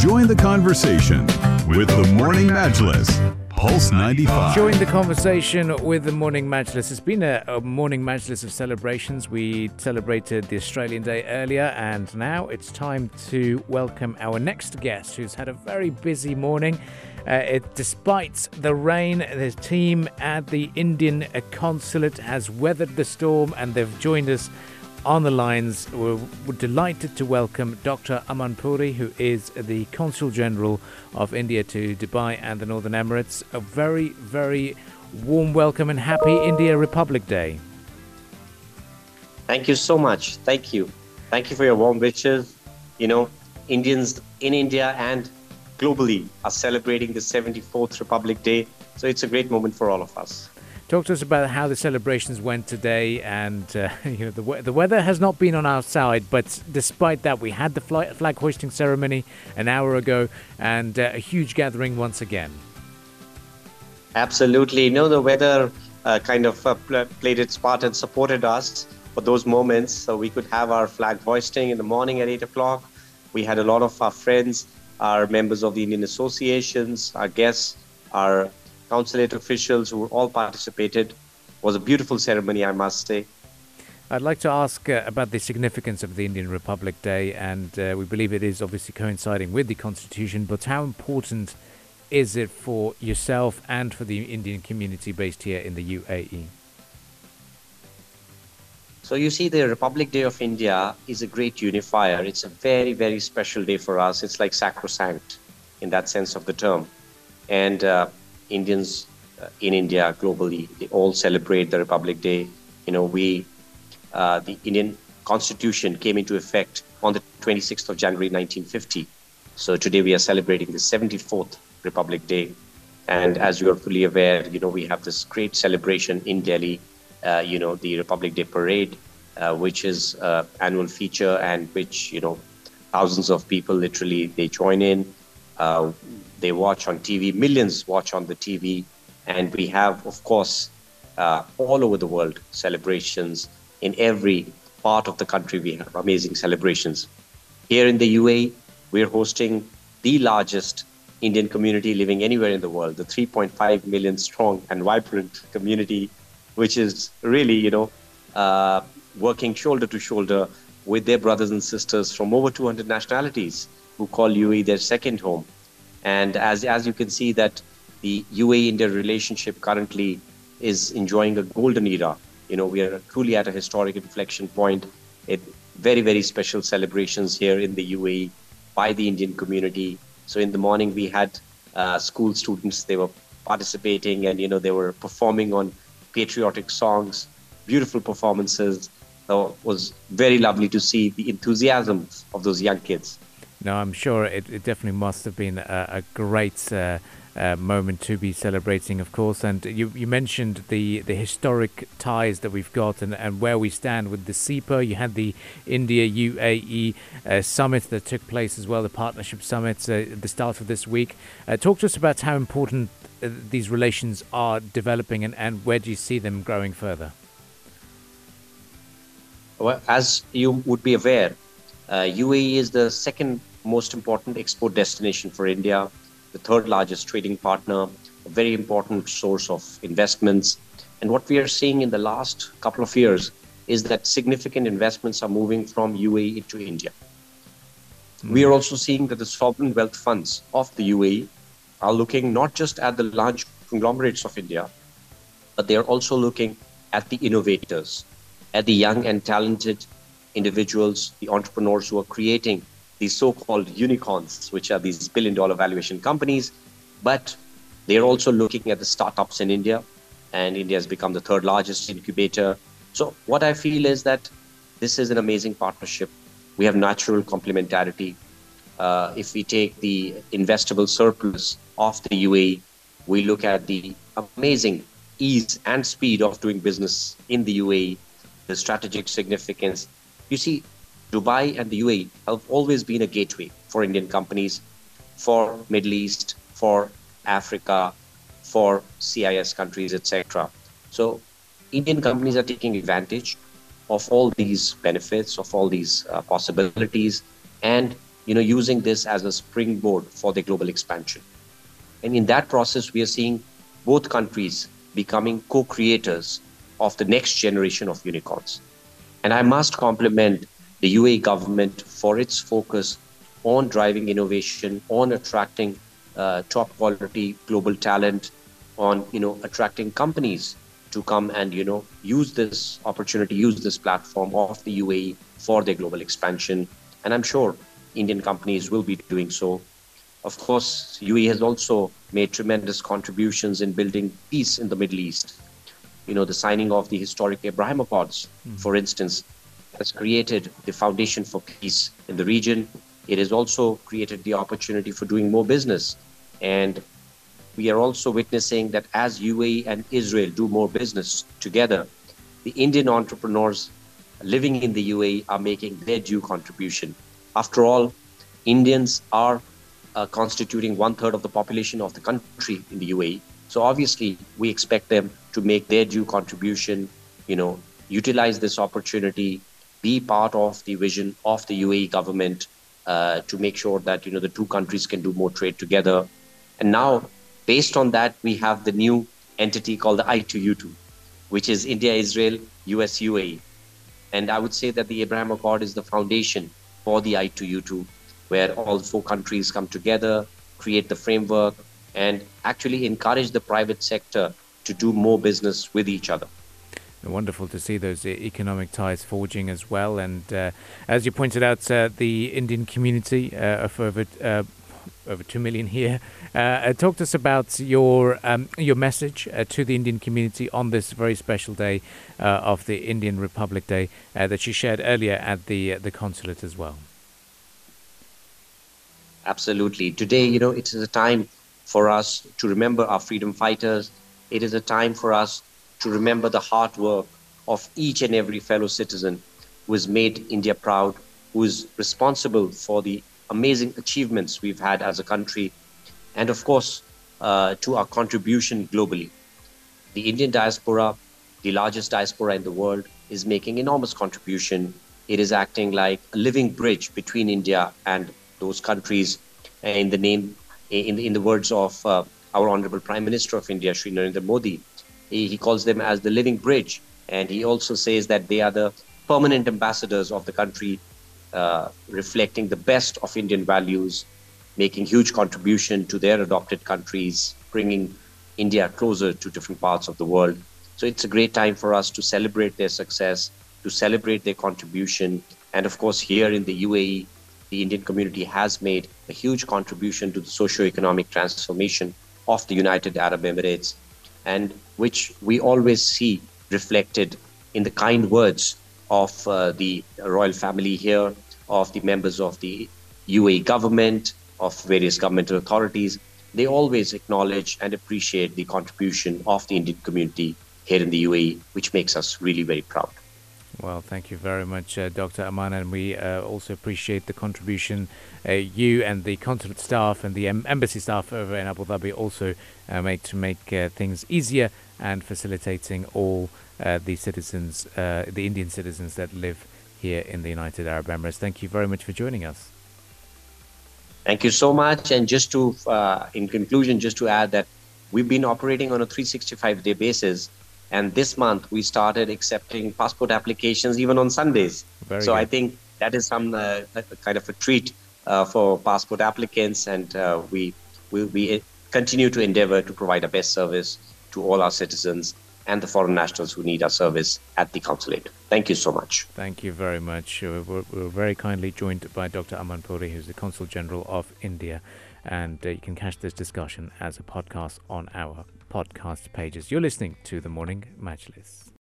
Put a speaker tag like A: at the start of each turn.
A: Join the conversation with the Morning Majlis. Pulse 95.
B: Join the conversation with the Morning Majlis. It's been a, a, Morning Majlis of celebrations. We celebrated the Australian Day earlier, and now it's time to welcome our next guest who's had a very busy morning. Uh, it, despite the rain, the team at the Indian consulate has weathered the storm and they've joined us on the lines. We're, we're, delighted to welcome Dr. Aman Puri, who is the Consul General of India to Dubai and the Northern Emirates. A very, very warm welcome and happy India Republic Day.
C: Thank you so much. Thank you. Thank you for your warm wishes. You know, Indians in India and globally are celebrating the 74th Republic Day. So it's a great moment for all of us.
B: Talk to us about how the celebrations went today, and uh, you know the the weather has not been on our side, but despite that, we had the flag hoisting ceremony an hour ago, and uh, a huge gathering once again.
C: Absolutely, you know the weather uh, kind of uh, played its part and supported us for those moments, so we could have our flag hoisting in the morning at eight o'clock. We had a lot of our friends, our members of the Indian associations, our guests, our consulate officials who all participated. It was a beautiful ceremony, I must say.
B: I'd like to ask uh, about the significance of the Indian Republic Day, and uh, we believe it is obviously coinciding with the Constitution, but how important is it for yourself and for the Indian community based here in the UAE?
C: So, you see, the Republic Day of India is a great unifier. It's a very, very special day for us. It's like sacrosanct in that sense of the term. And uh, Indians uh, in India globally, they all celebrate the Republic Day. You know, we, uh, the Indian Constitution came into effect on the 26th of January 1950. So today we are celebrating the 74th Republic Day. And as you are fully aware, you know, we have this great celebration in Delhi, uh, you know, the Republic Day Parade, uh, which is uh, annual feature and which, you know, thousands of people literally, they join in. They watch on TV, millions watch on the TV, and we have, of course, uh, all over the world celebrations. In every part of the country, we have amazing celebrations. Here in the UAE, we're hosting the largest Indian community living anywhere in the world, the 3.5 million strong and vibrant community, which is really, you know, uh, working shoulder to shoulder with their brothers and sisters from over 200 nationalities who call UAE their second home. And as, as you can see that the UAE-India relationship currently is enjoying a golden era. You know, we are truly at a historic inflection point. It very, very special celebrations here in the UAE by the Indian community. So in the morning we had uh, school students, they were participating and, you know, they were performing on patriotic songs, beautiful performances. So it was very lovely to see the enthusiasm of those young kids.
B: No, I'm sure it, it definitely must have been a, a great uh, uh, moment to be celebrating, of course. And you, you mentioned the, the historic ties that we've got and, and where we stand with the CEPA. You had the India UAE uh, summit that took place as well, the partnership summit uh, at the start of this week. Uh, talk to us about how important uh, these relations are developing and, and where do you see them growing further?
C: Well, as you would be aware, UAE is the second most important export destination for India, the third largest trading partner, a very important source of investments. And what we are seeing in the last couple of years is that significant investments are moving from UAE to India. Mm. We are also seeing that the sovereign wealth funds of the UAE are looking not just at the large conglomerates of India, but they are also looking at the innovators, at the young and talented individuals, the entrepreneurs who are creating these so-called unicorns, which are these billion-dollar valuation companies, but they're also looking at the startups in India, and India has become the third largest incubator. So what I feel is that this is an amazing partnership. We have natural complementarity. Uh, if we take the investable surplus of the UAE, we look at the amazing ease and speed of doing business in the UAE, the strategic significance. You see, Dubai and the UAE have always been a gateway for Indian companies for Middle East, for Africa, for CIS countries, etc. So Indian companies are taking advantage of all these benefits, of all these uh, possibilities, and you know, using this as a springboard for their global expansion. And in that process, we are seeing both countries becoming co-creators of the next generation of unicorns. And I must compliment the UAE government for its focus on driving innovation, on attracting uh, top quality global talent, on you know attracting companies to come and you know use this opportunity, use this platform of the UAE for their global expansion. And I'm sure Indian companies will be doing so. Of course, UAE has also made tremendous contributions in building peace in the Middle East. You know, the signing of the historic Abraham Accords, mm. for instance, has created the foundation for peace in the region. It has also created the opportunity for doing more business. And we are also witnessing that as UAE and Israel do more business together, the Indian entrepreneurs living in the UAE are making their due contribution. After all, Indians are uh, constituting one third of the population of the country in the UAE. So obviously, we expect them to make their due contribution, you know, utilize this opportunity, be part of the vision of the UAE government uh, to make sure that you know the two countries can do more trade together. And now, based on that, we have the new entity called the I2U2, which is India, Israel, US, UAE. And I would say that the Abraham Accord is the foundation for the I2U2, where all four countries come together, create the framework, and actually encourage the private sector to do more business with each other.
B: Wonderful to see those economic ties forging as well. And uh, as you pointed out, uh, the Indian community uh, of over uh, over two million here. Uh, uh, talk to us about your um, your message to the Indian community on this very special day of the Indian Republic Day that you shared earlier at the the consulate as well.
C: Absolutely. Today, you know, it is a time for us to remember our freedom fighters. It is a time for us to remember the hard work of each and every fellow citizen who has made India proud, who is responsible for the amazing achievements we've had as a country, and of course, uh, to our contribution globally. The Indian diaspora, the largest diaspora in the world, is making enormous contribution. It is acting like a living bridge between India and those countries. In the name, in, in the words of uh, our Honorable Prime Minister of India, Sri Narendra Modi, he, he calls them as the living bridge. And he also says that they are the permanent ambassadors of the country, uh, reflecting the best of Indian values, making huge contribution to their adopted countries, bringing India closer to different parts of the world. So it's a great time for us to celebrate their success, to celebrate their contribution. And of course, here in the UAE, the Indian community has made a huge contribution to the socio-economic transformation of the United Arab Emirates and which we always see reflected in the kind words of uh, the royal family here, of the members of the UAE government, of various governmental authorities. They always acknowledge and appreciate the contribution of the Indian community here in the UAE, which makes us really very proud.
B: Well, thank you very much, uh, Dr. Aman, and we uh, also appreciate the contribution uh, you and the consulate staff and the em- embassy staff over in Abu Dhabi also uh, make to make uh, things easier and facilitating all uh, the citizens, the Indian citizens that live here in the United Arab Emirates. Thank you very much for joining us.
C: Thank you so much. And just to, in conclusion, just to add that we've been operating on a 365 day basis and this month we started accepting passport applications even on Sundays. Very so good. I think that is some uh, kind of a treat uh, for passport applicants, and uh, we will we continue to endeavor to provide a best service to all our citizens and the foreign nationals who need our service at the consulate. Thank you so much.
B: Thank you very much. We're, we're very kindly joined by Dr. Aman Puri, who's the Consul General of India, and uh, you can catch this discussion as a podcast on our podcast pages. You're listening to the Morning Majlis.